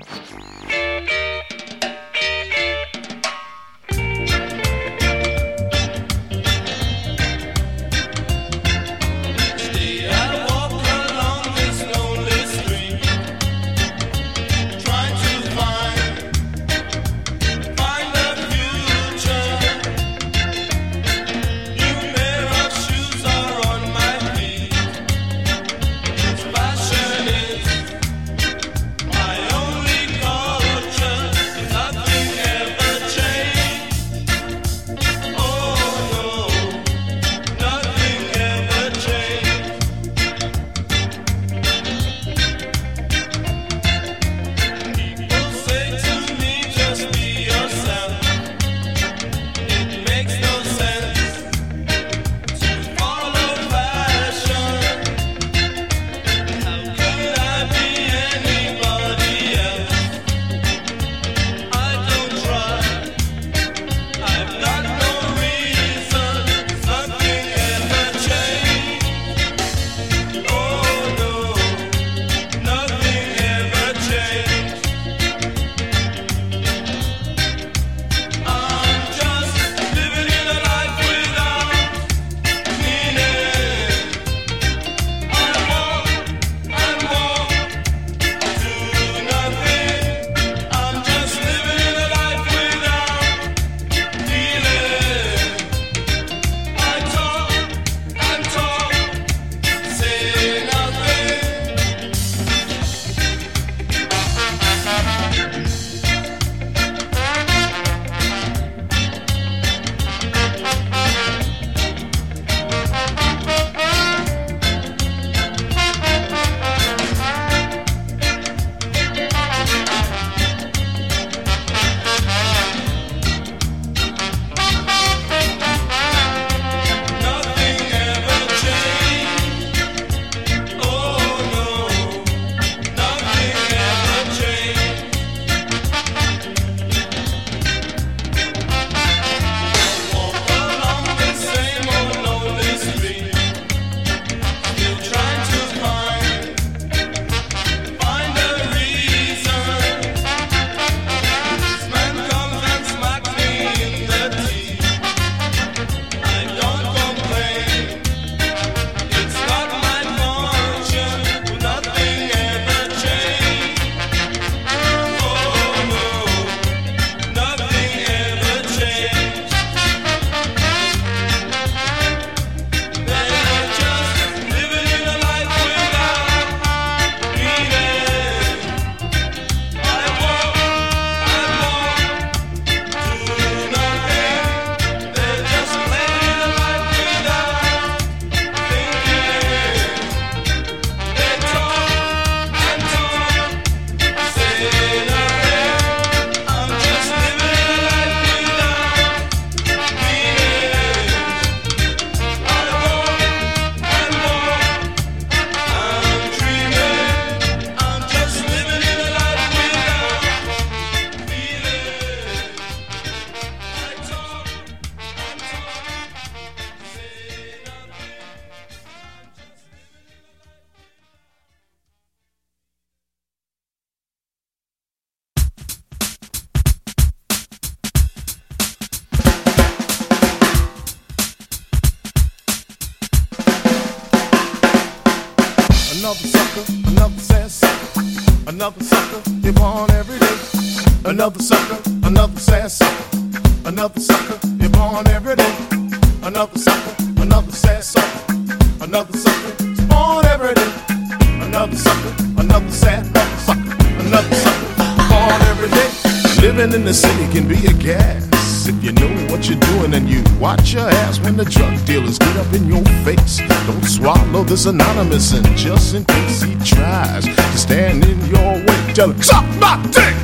Thank you. another sucker. You're born every day. Another sucker, another sad sucker. Another sucker, you're born every day. Another sucker, another sad sucker. Another sucker, is born every day. Another sucker, another sad sucker. Another sucker, born every day. Living in the city can be a gas if you know what you're doing and you watch your ass when the drug dealers get up in your face this anonymous, and just in case he tries to stand in your way, tell him, suck my dick!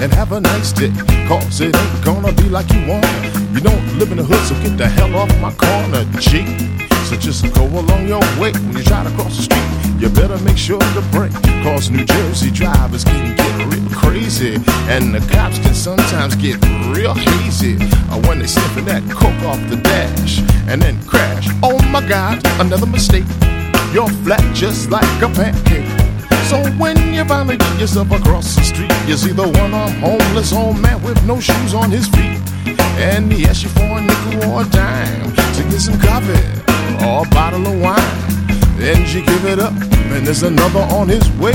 And have a nice day, cause it ain't gonna be like you want. You don't live in the hood, so get the hell off my corner, G. So just go along your way when you try to cross the street. You better make sure to brake, cause New Jersey drivers can get real crazy. And the cops can sometimes get real hazy uh, when they sniffing that coke off the dash and then crash. Oh my god, another mistake. You're flat just like a pancake. So when you finally get yourself across the street, you see the one-armed homeless old man with no shoes on his feet. And he asks you for a nickel or a dime to get some coffee or a bottle of wine. Then she give it up, and there's another on his way.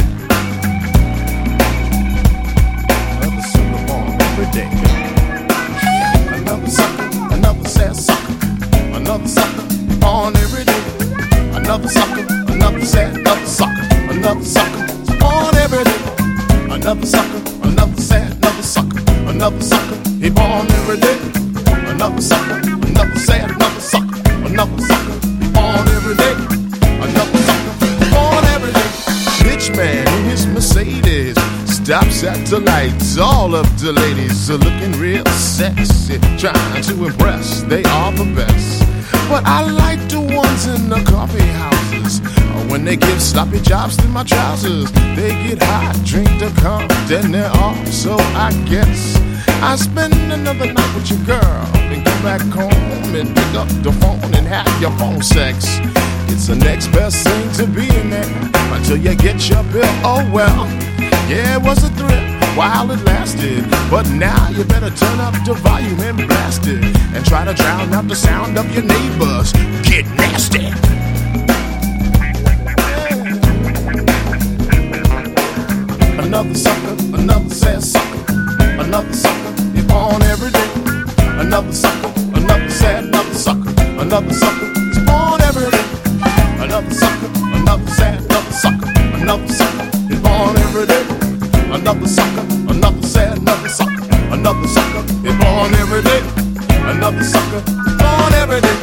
Another born every day. At. All of the ladies are looking real sexy, trying to impress. They are the best. But I like the ones in the coffee houses. When they give sloppy jobs to my trousers, they get hot, drink the cum, then they're off. So I guess I spend another night with your girl and go back home and pick up the phone and have your phone sex. It's the next best thing to being there until you get your bill. Oh well, yeah, it was a thrill while it lasted. But now you better turn up the volume and blast it and try to drown out the sound of your neighbors. Get nasty. Another sucker, another sad sucker, another sucker, you're born every day. Another sucker, another sad, another sucker, another sucker, is born every day. Another sucker, Another sucker, another sad, another sucker, another sucker, is born every day. Another sucker, born every day.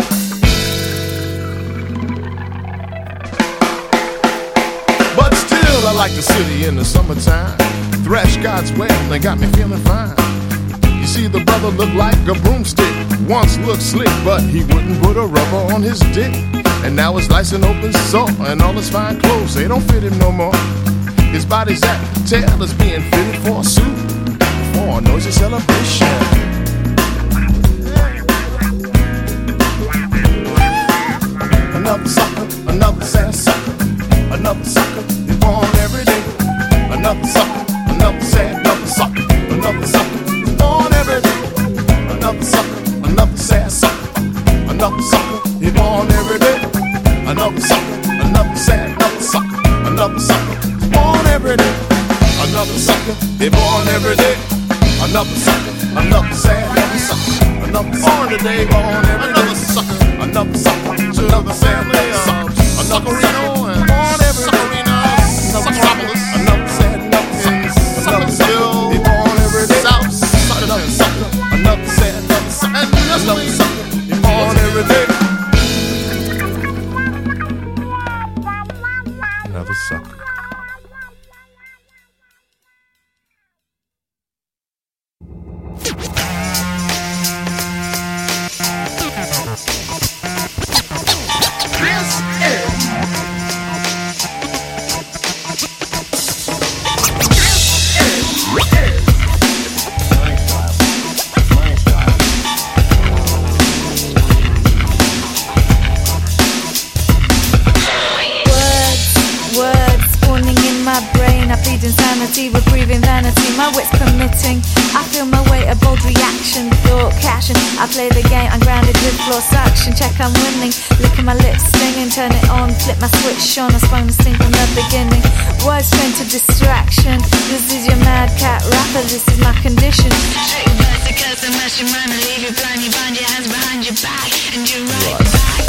But still, I like the city in the summertime. Thrash God's well, they got me feeling fine. You see, the brother looked like a broomstick. Once looked slick, but he wouldn't put a rubber on his dick. And now his life's an open sore, and all his fine clothes, they don't fit him no more. His body's at the tail is being fitted for a suit for a noisy celebration. Another sucker, another sad sucker, another sucker, is born every day. Another sucker, another born Words turn to distraction. This is your mad cat rapper. This is my condition. Straight verse, the curse, and mash your mind and leave you blind. You bind your hands behind your back, and you right back.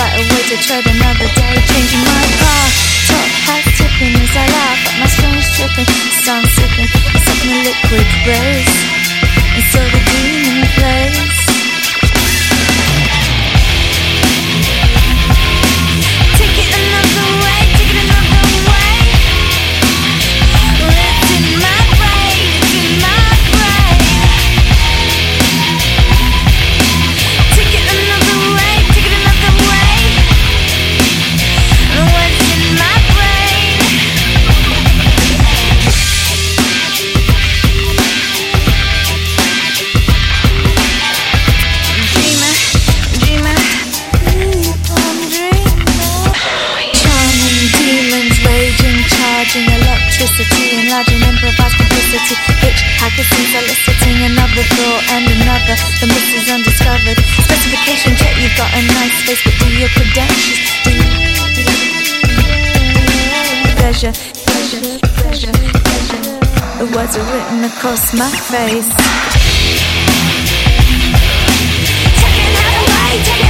right away to tread another day, changing my path. Top hat tipping as I laugh at my strange tripping, sun sipping, sipping liquid rays, and so the demon plays. Hitchhiking, soliciting another thought and another. The miss is undiscovered. Specification check, you've got a nice face, but do your credentials? Pleasure, pleasure, pleasure, pleasure. The words are written across my face. Take another way, take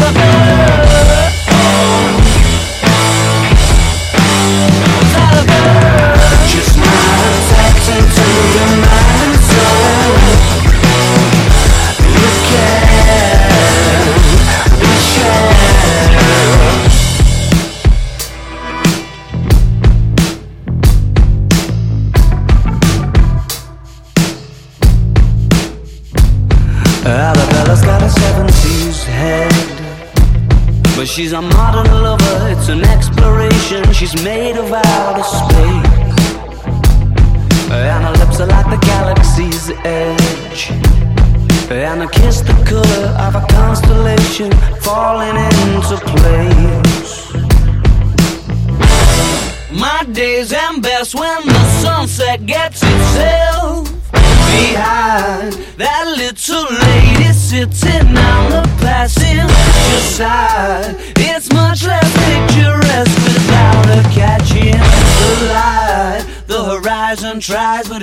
She's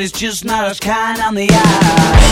it's just not as kind on the eye.